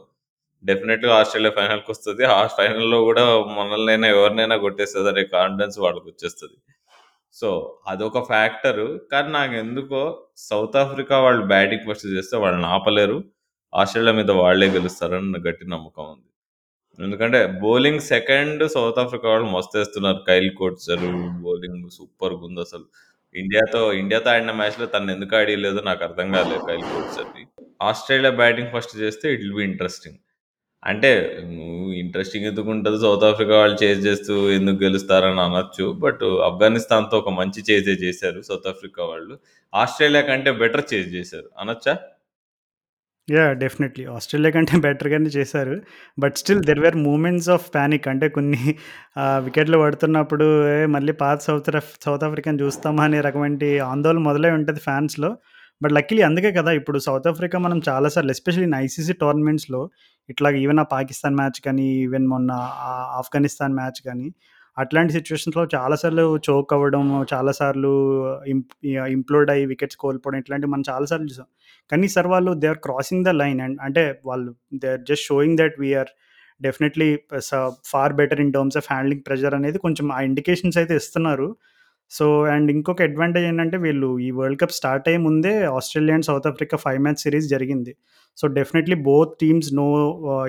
డెఫినెట్గా ఆస్ట్రేలియా ఫైనల్కి వస్తుంది. ఆ ఫైనల్లో కూడా మనల్నైనా ఎవరినైనా కొట్టేస్తుంది అనే కాన్ఫిడెన్స్ వాళ్ళకి వచ్చేస్తుంది. సో, అదొక ఫ్యాక్టరు. కానీ నాకెందుకో సౌత్ ఆఫ్రికా వాళ్ళు బ్యాటింగ్ ఫస్ట్ చేస్తే వాళ్ళని ఆపలేరు. ఆస్ట్రేలియా మీద వాళ్ళే గెలుస్తారని గట్టి నమ్మకం ఉంది. ఎందుకంటే బౌలింగ్ సెకండ్ సౌత్ ఆఫ్రికా వాళ్ళు మస్తేస్తున్నారు. కైల్ కోట్సర్ బౌలింగ్ సూపర్‌గుంది అసలు. ఇండియాతో ఇండియాతో ఆడిన మ్యాచ్‌లో తను ఎందుకు ఆడియలేదో నాకు అర్థం కాలేదు కైల్ కోట్సర్‌ని. ఆస్ట్రేలియా బ్యాటింగ్ ఫస్ట్ చేస్తే ఇట్ విల్ బి ఇంట్రెస్టింగ్. అంటే నువ్వు ఇంట్రెస్టింగ్ ఎందుకుంటది సౌత్ ఆఫ్రికా వాళ్ళు చేజ్ చేస్తూ ఎందుకు గెలుస్తారని అనొచ్చు. బట్ ఆఫ్ఘనిస్తాన్‌తో ఒక మంచి చేజే చేశారు సౌత్ ఆఫ్రికా వాళ్ళు. ఆస్ట్రేలియా కంటే బెటర్ చేజ్ చేశారు. అనొచ్చా? యాహ్! డెఫినెట్‌లీ. ఆస్ట్రేలియా కంటే బెటర్‌గానే చేశారు. But still there were moments of panic అంటే కొన్ని ఆహ్, వికెట్లు పడుతున్నప్పుడు మళ్ళీ పాత సౌత్ రఫ్ సౌత్ ఆఫ్రికాని చూస్తామా అనే రకమంటి ఆందోళన మొదలై ఉంటది ఫ్యాన్స్‌లో. బట్ లక్కీలీ అందుకే కదా! ఇప్పుడు సౌత్ ఆఫ్రికా మనం చాలా సార్లు ఎస్పెషల్లీ ఇన్ ఐసీసీ టోర్నమెంట్స్‌లో ఇట్లాగ ఈవెన్ ఆ పాకిస్తాన్ మ్యాచ్ కానీ, ఈవెన్ మొన్న ఆఫ్ఘనిస్తాన్ మ్యాచ్ కానీ, అట్లాంటి సిచ్యువేషన్స్లో చాలా సార్లు చోక్ అవ్వడం, చాలా సార్లు ఇంప్ ఇంప్లోడ్ అయ్యి వికెట్స్ కోల్పోవడం ఇట్లాంటివి మనం చాలా సార్లు చూసాం. కానీ సార్ వాళ్ళు they are crossing the line and అంటే వాళ్ళు they are just showing that we are definitely so far better in terms of handling pressure అనేది కొంచెం ఆ ఇండికేషన్స్ అయితే ఇస్తున్నారు. సో, అండ్ ఇంకొక అడ్వాంటేజ్ ఏంటంటే వీళ్ళు ఈ వరల్డ్ కప్ స్టార్ట్ అయ్యే ముందే Australia and South Africa five match series జరిగింది. So, definitely both teams no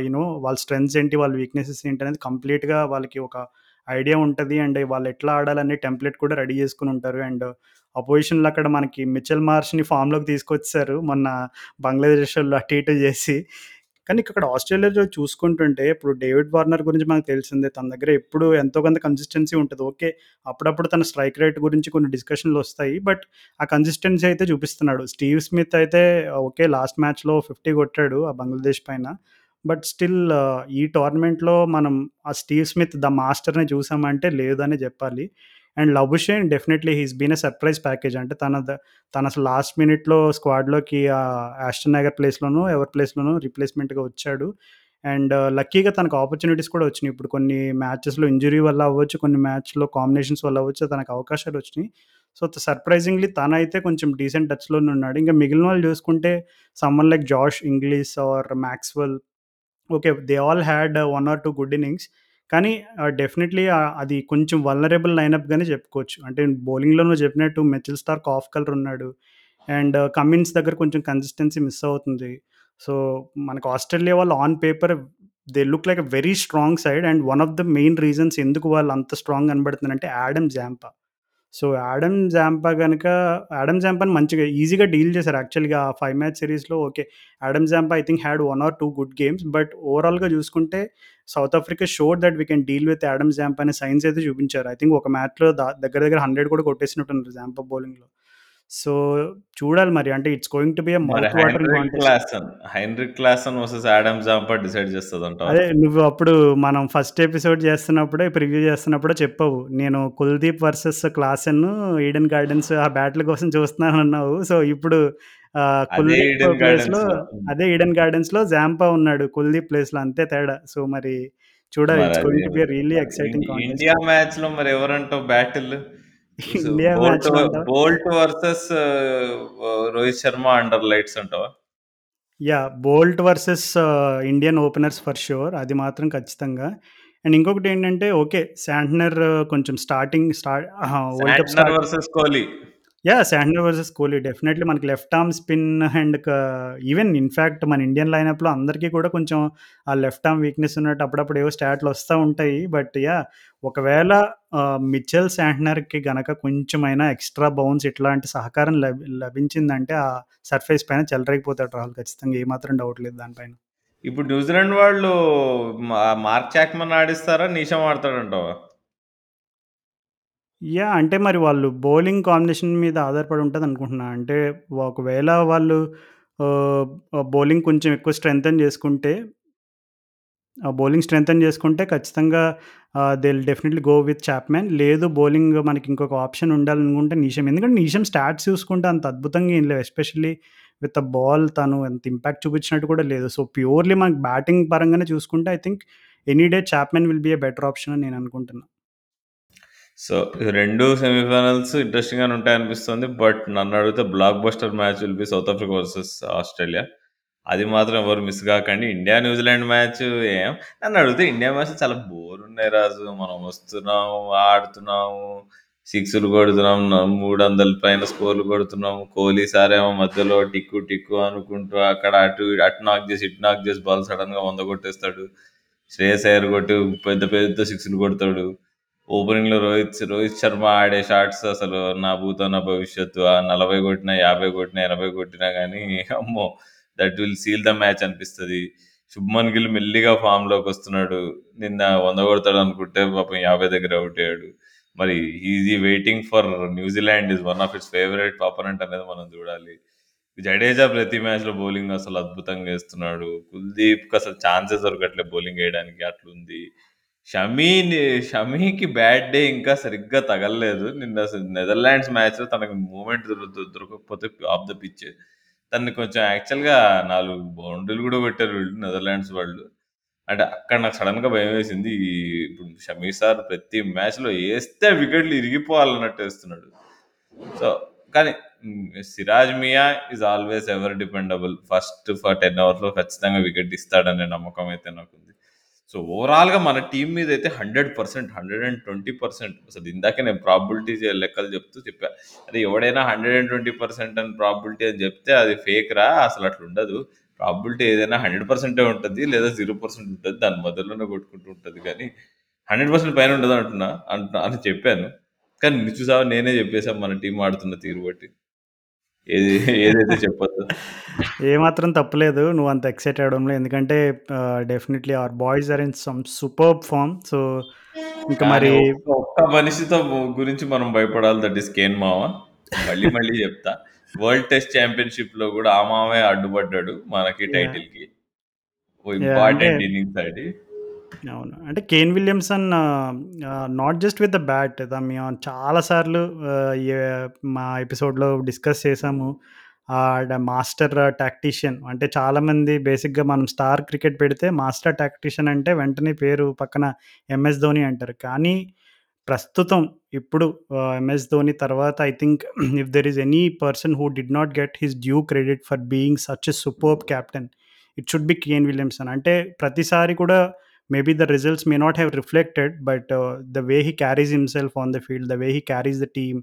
you know వాళ్ళ స్ట్రెంగ్స్ ఏంటి, వాళ్ళ వీక్‌నెసెస్ ఏంటి అనేది కంప్లీట్‌గా వాళ్ళకి ఒక ఐడియా ఉంటుంది అండ్ వాళ్ళు ఎట్లా ఆడాలనే టెంప్లేట్ కూడా రెడీ చేసుకుని ఉంటారు. అండ్ అపోజిషన్‌లో అక్కడ మనకి మిచెల్ మార్ష్‌ని ఫామ్లోకి తీసుకొచ్చారు మొన్న బంగ్లాదేశ్లో అటు ఇటు చేసి. కానీ ఇక్కడ ఆస్ట్రేలియాలో చూసుకుంటుంటే ఇప్పుడు డేవిడ్ వార్నర్ గురించి మనకు తెలిసిందే. తన దగ్గర ఎప్పుడు ఎంతో కొంత కన్సిస్టెన్సీ ఉంటుంది ఓకే. అప్పుడప్పుడు తన స్ట్రైక్ రేట్ గురించి కొన్ని డిస్కషన్లు వస్తాయి బట్ ఆ కన్సిస్టెన్సీ అయితే చూపిస్తున్నాడు. స్టీవ్ స్మిత్ అయితే ఓకే. లాస్ట్ మ్యాచ్‌లో 50 కొట్టాడు ఆ బంగ్లాదేశ్ పైన. బట్ స్టిల్ ఈ టోర్నమెంట్‌లో మనం ఆ స్టీవ్ స్మిత్ ద మాస్టర్‌ని చూసామంటే లేదనే చెప్పాలి and Labuschagne definitely he's been a surprise package. అంటే తన తన అసలు లాస్ట్ మినిట్‌లో స్క్వాడ్‌లోకి ఆహ్, యాస్టన్ ఏగర్ ఎవరి ప్లేస్లోనూ రిప్లేస్‌మెంట్‌గా వచ్చాడు. అండ్ లక్కీగా తనకు ఆపర్చునిటీస్ కూడా వచ్చినాయి. ఇప్పుడు కొన్ని మ్యాచెస్‌లో ఇంజురీ వల్ల అవ్వచ్చు, కొన్ని మ్యాచ్‌లో కాంబినేషన్స్ వల్ల అవ్వచ్చు తనకు అవకాశాలు వచ్చినాయి. సో, సర్ప్రైజింగ్‌లీ తన అయితే కొంచెం డీసెంట్ టచ్‌లోనే ఉన్నాడు. ఇంకా మిగిలిన వాళ్ళు చూసుకుంటే someone like Josh Inglis or Maxwell okay. They all had one or two good innings. కానీ డెఫినెట్‌లీ ఆహ్, అది కొంచెం వల్నరబుల్ లైనప్‌గానే చెప్పుకోవచ్చు. అంటే బౌలింగ్‌లో నువ్వు చెప్పినట్టు మిచెల్ స్టార్క్ ఆఫ్ కలర్ ఉన్నాడు. అండ్ కమిన్స్ దగ్గర కొంచెం కన్సిస్టెన్సీ మిస్ అవుతుంది. సో, మనకు ఆస్ట్రేలియా వాళ్ళు on paper they look like a very strong side and one of the main reasons ఎందుకు వాళ్ళు అంత strong కనబడుతున్నారంటే Adam Zampa. So, Adam Zampa గనక యాడమ్ జాంపాని మంచిగా ఈజీగా డీల్ చేశారు యాక్చువల్‌గా ఆ 5 మ్యాచ్ సిరీస్‌లో okay. Adam Zampa I think had one or two good games. But ఓవరాల్‌గా చూసుకుంటే South Africa showed that we can deal with Adam Zampa అనే సైన్స్ అయితే చూపించారు. ఐ థింక్ ఒక మ్యాచ్‌లో దగ్గర దగ్గర 100 కూడా కొట్టేసినట్టున్నారు జాంపా బౌలింగ్‌లో. సో, చూడాలి మరి. అంటే it's going to be a mouth. Klaasen, Heinrich Klaasen versus Adam Zampa decide చేస్తదంటావా? అదే నువ్వు అప్పుడు మనం ఫస్ట్ ఎపిసోడ్ చేస్తున్నప్పుడే ప్రివ్యూ చేస్తున్నప్పుడే చెప్పావు. నేను 'Kuldeep versus Klaasen Eden Gardens' ఆ బ్యాటిల్ కోసం చూస్తున్నానన్నావు. సో, ఇప్పుడు కుల్దీప్ గార్డెన్స్‌లో. హ్మ్. అదే ఈడెన్ గార్డెన్స్‌లో జాంపా ఉన్నాడు. కుల్దీప్ ప్లేస్‌లో అంతే తేడా. సో, మరి చూడాలి. It's going to be really exciting. India మ్యాచ్‌లో మరి ఎవరంటావు battle? India Boult versus Rohit Sharma under lights అంటావా? Yeah! Boult versus Indian openers for sure. అది మాత్రం ఖచ్చితంగా. అండ్ ఇంకొకటేంటంటే ఓకే. శాంట్నర్ కొంచెం starting start versus Kohli. Yeah! 'Santner versus Kohli definitely మనకి left arm spin and క even in fact మన Indian లైనప్‌లో అందరికీ కూడా కొంచెం ఆ లెఫ్ట్ ఆర్మ్ వీక్‌నెస్ ఉన్నట్టు అప్పుడప్పుడు ఏవో స్టాట్‌లు వస్తూ ఉంటాయి. But yeah! ఒకవేళ ఆహ్, మిచెల్ శాంట్నర్‌కి గనక కొంచెమైనా ఎక్స్‌ట్రా బౌన్స్ ఇట్లాంటి సహకారం లభి లభించిందంటే ఆ సర్ఫేస్ పైన చెలరేగిపోతాడు రాహుల్ ఖచ్చితంగా. ఏమాత్రం డౌట్ లేదు దానిపైన. ఇప్పుడు న్యూజిలాండ్ వాళ్ళు మా మార్క్ చాక్‌మన్ ఆడిస్తారా? నీషమ్ ఆడతాడంటావా? యాహ్! అంటే మరి వాళ్ళు బౌలింగ్ కాంబినేషన్ మీద ఆధారపడి ఉంటదనుకుంటున్నా. అంటే ఒకవేళ వాళ్ళు ఆహ్, బౌలింగ్ కొంచెం ఎక్కువ స్ట్రెంథెన్ చేసుకుంటే ఆ బౌలింగ్ స్ట్రెంథెన్ చేసుకుంటే ఖచ్చితంగా ఆహ్, they will definitely go with Chapman. లేదు బౌలింగ్ మనకి ఇంకొక ఆప్షన్ ఉండాలనుకుంటే నీషం ఎందుకంటే నీషం స్టాట్స్ చూసుకుంటే అంత అద్భుతంగా ఏం లేవు. ఎస్పెషల్లీ విత్ ద బాల్ తను ఎంత ఇంపాక్ట్ చూపించినట్టు కూడా లేదు. సో, ప్యూర్‌లీ మనకి బ్యాటింగ్ పరంగానే చూసుకుంటే I think any day Chapman will be a better option అని నేను అనుకుంటున్నా. సో, ఈ 2 సెమీఫైనల్స్ ఇంట్రెస్టింగ్‌గానే ఉంటాయనిపిస్తుంది. బట్ నన్ను అడిగితే blockbuster match will be South Africa versus Australia. అది మాత్రం ఎవరు మిస్ కాకండి ఇండియా, న్యూజిలాండ్ మ్యాచ్ ఏం నన్నడిగితే ఇండియా మ్యాచ్ చాలా బోర్ ఉన్నాయి రాజు. మనం వస్తున్నాము, ఆడుతున్నాము, సిక్స్‌లు కొడుతున్నాం. మూడు వందల పైన స్కోర్‌లు కొడుతున్నాము కోహ్లీ సారేమో మధ్యలో టిక్కు టిక్కు అనుకుంటూ అక్కడ అటు అటు నాక్ చేసి ఇటు నాక్ చేసి బాల్ సడన్‌గా వంద కొట్టేస్తాడు. శ్రేయస్ అయ్యర్ కొట్టి పెద్ద పెద్ద సిక్స్‌లు కొడతాడు. ఓపెనింగ్‌లో రోహిత్ రోహిత్ శర్మ ఆడే షాట్స్ అసలు నా భూతో నా భవిష్యత్తు. ఆ 40 కొట్టినా, 50 కొట్టినా, 80 కొట్టినా కానీ అమ్మో! That will seal the match అనిపిస్తుంది శుభ్మన్ గిల్ మెల్లిగా ఫామ్‌లోకి వస్తున్నాడు. నిన్న వంద కొడతాడు అనుకుంటే పాపం 50 దగ్గర అవుట్ అయ్యాడు. మరి easy waiting for New Zealand is one of its favourite opponent అనేది మనం చూడాలి. జడేజా ప్రతి మ్యాచ్‌లో బౌలింగ్ అసలు అద్భుతంగా వేస్తున్నాడు కుల్దీప్‌కి అసలు ఛాన్సెస్ దొరకట్లే బౌలింగ్ వేయడానికి అట్లుంది. షమీని షమీకి బ్యాడ్ డే ఇంకా సరిగ్గా తగలలేదు. నిన్న అసలు నెదర్లాండ్స్ మ్యాచ్‌లో తనకు మూమెంట్ దొరకకపోతే ఆఫ్ ద పిచ్ తనని కొంచెం యాక్చువల్‌గా నాలుగు బౌండరీలు కూడా పెట్టారు వీళ్ళు నెదర్లాండ్స్ వాళ్ళు. అంటే అక్కడ నాకు సడన్గా భయం వేసింది ఇప్పుడు షమీ సార్ ప్రతి మ్యాచ్‌లో వేస్తే వికెట్లు ఇరిగిపోవాలన్నట్టు వేస్తున్నాడు సో, కానీ Siraj Mian is always ever dependable. First for ten అవర్స్లో ఖచ్చితంగా వికెట్ ఇస్తాడనే నమ్మకం అయితే నాకు సో ఓవరాల్గా మన టీం మీద అయితే hundred percent hundred and twenty percent అసలు ఇందాక నేను ప్రాబిలిటీ లెక్కలు చెప్తూ చెప్పా. అరే ఎవడైనా hundred and twenty percent and probability అని చెప్తే అది ఫేక్ రా అసలు అట్లా ఉండదు. ప్రాబిలిటీ ఏదైనా హండ్రెడ్ పర్సెంటే ఉంటుంది లేదా జీరో పర్సెంట్ ఉంటుంది దాని మొదల్లోనే కొట్టుకుంటూ ఉంటుంది. కానీ హండ్రెడ్ పర్సెంట్ పైన ఉండదు అంటున్నా అంటున్నా అని చెప్పాను. కానీ నిజుసావా నేనే చెప్పేశాను మన టీం ఆడుతున్న తీరు బట్టి. ఏది ఏదైతే చెప్పొద్దో. ఏమాత్రం తప్పులేదు నువ్వంత ఎక్సైట్ అవ్వడంలో. ఎందుకంటే definitely our boys are in some superb form. So, ఇంక మరి ఒక్క మనిషితో గురించి మనం భయపడాలి దట్ ఈస్ కేన్ మామ. మళ్ళీ మళ్ళీ చెప్తా. వరల్డ్ టెస్ట్ ఛాంపియన్‌షిప్‌లో కూడా ఆ మామే అడ్డుపడ్డాడు మనకి యాహ్! అంటే ఇంపార్టెంట్ ఇన్నింగ్స్ ఆడి. అవును. అంటే Kane Williamson ah, not just with the bat the మేము చాలా సార్లు ఆహ్, మా ఎపిసోడ్‌లో డిస్కస్ చేసాము. ఆడ మాస్టర్ టాక్టీషియన్ అంటే చాలామంది బేసిక్‌గా మనం స్టార్ క్రికెట్ పెడితే మాస్టర్ టాక్టీషియన్ అంటే వెంటనే పేరు పక్కన ఎంఎస్ ధోని అంటారు. కానీ ప్రస్తుతం ఇప్పుడు ఆహ్, ఎంఎస్ ధోని తర్వాత I think if there is any person who did not get his due credit for being such a superb captain it should be Kane Williamson. అంటే ప్రతిసారి కూడా maybe the results may not have reflected but the way he carries himself on the field, the way he carries the team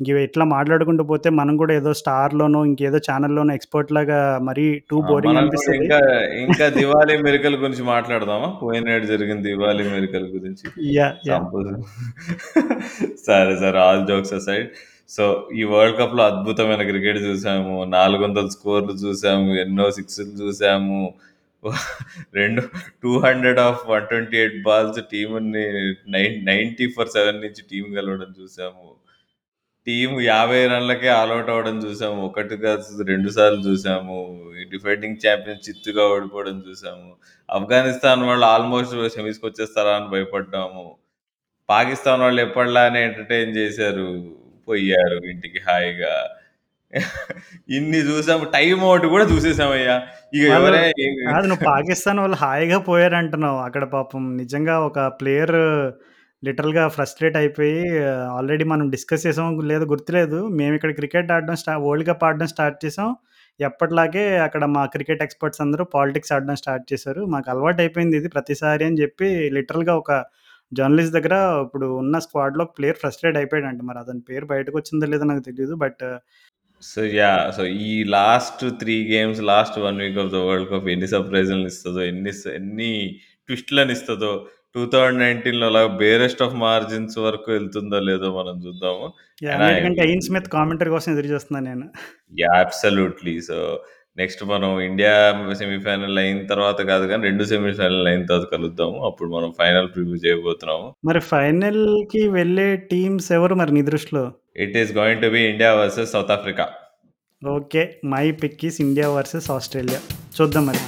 ఇంక ఇట్లా మాట్లాడుకుంటూ పోతే మనం కూడా ఏదో స్టార్‌లోనో ఇంకేదో ఛానెల్‌లోనో ఎక్స్‌పర్ట్‌లాగా మరీ టూ! బోరింగ్ అనిపిస్తది. ఇంకా ఇంకా దివాళీ మెరికల్ గురించి మాట్లాడదామా? పోయినేడు జరిగిన దివాళీ మెరికల్ గురించి. సరే సరే ఆల్ జోక్స్ అసైడ్. సో, ఈ వరల్డ్ కప్‌లో అద్భుతమైన క్రికెట్ చూసాము. 400 స్కోర్‌లు చూసాము. ఎన్నో సిక్స్‌లు చూసాము. రెండు 200 ఆఫ్ 128 బాల్స్ టీంని నైన్ 90 ఫర్ సెవెన్ నుంచి టీం గెలవడం చూసాము. టీం యాభై రన్‌లకే ఆల్ అవ్వడం చూసాము. ఒకటి కాదు 2 సార్లు చూసాము. డిఫెండింగ్ ఛాంపియన్ చిత్తుగా ఓడిపోవడం చూసాము. ఆఫ్ఘనిస్తాన్ వాళ్ళు ఆల్మోస్ట్ సెమీస్‌కి వచ్చేస్తారా అని భయపడ్డాము. పాకిస్తాన్ వాళ్ళు ఎప్పటిలానే ఎంటర్‌టైన్ చేశారు. పోయారు ఇంటికి హాయిగా. ఇన్ని చూసాము. టైమ్ ఔట్ కూడా చూసేసామయ్యా. ఇక వాళ్ళు ఎవరే కాదు నువ్వు పాకిస్తాన్ వాళ్ళు హాయిగా పోయారంటున్నావు. అక్కడ పాపం నిజంగా ఒక ప్లేయర్ లిటరల్‌గా ఫ్రస్ట్రేట్ అయిపోయి ఆల్రెడీ మనం డిస్కస్ చేసామో లేదో గుర్తులేదు. మేమిక్కడ క్రికెట్ ఆడడం స్టా వరల్డ్ కప్ ఆడడం స్టార్ట్ చేసాం. ఎప్పటిలాగే అక్కడ మా క్రికెట్ ఎక్స్‌పర్ట్స్ అందరూ పాలిటిక్స్ ఆడడం స్టార్ట్ చేశారు. మాకు అలవాటయిపోయింది ఇది ప్రతిసారి అని చెప్పి లిటరల్‌గా ఒక జర్నలిస్ట్ దగ్గర ఇప్పుడు ఉన్న స్క్వాడ్‌లో ప్లేయర్ ఫ్రస్ట్రేట్ అయిపోయాడంట. మరి అతని పేరు బయటకొచ్చిందో లేదో నాకు తెలీదు. But so, yeah! సో, ఈ last 3 games, last 1 week of the world cup ఎన్ని సర్ప్రైజులను ఇస్తదో, ఎన్ని స ఎన్ని ట్విస్ట్‌లను ఇస్తదో 2019లో అలా బేరెస్ట్ ఆఫ్ మార్జిన్స్ వరకు వెళ్తుందో లేదో మనం చూద్దాము. యాహ్! అండ్ ఐ అన్నిటికంటే ఎయిన్ స్మిత్ కామెంటరీ కోసం ఎదురు చూస్తున్నాను నేను. యాహ్! అబ్సల్యూట్‌లీ. సో, నెక్స్ట్ మనం ఇండియా సెమీఫైనల్ అయిన తర్వాత కాదు గానీ 2 సెమీఫైనల్ అయిన తర్వాత కలుద్దాము. అప్పుడు మనం ఫైనల్ ప్రివ్యూ చేయబోతున్నాము. మరి ఫైనల్‌కి వెళ్ళే టీమ్స్ ఎవరు మరి నీ దృష్టిలో? It is going to be India versus South Africa. Okay. My pick is India versus Australia. చూద్దాం మరి.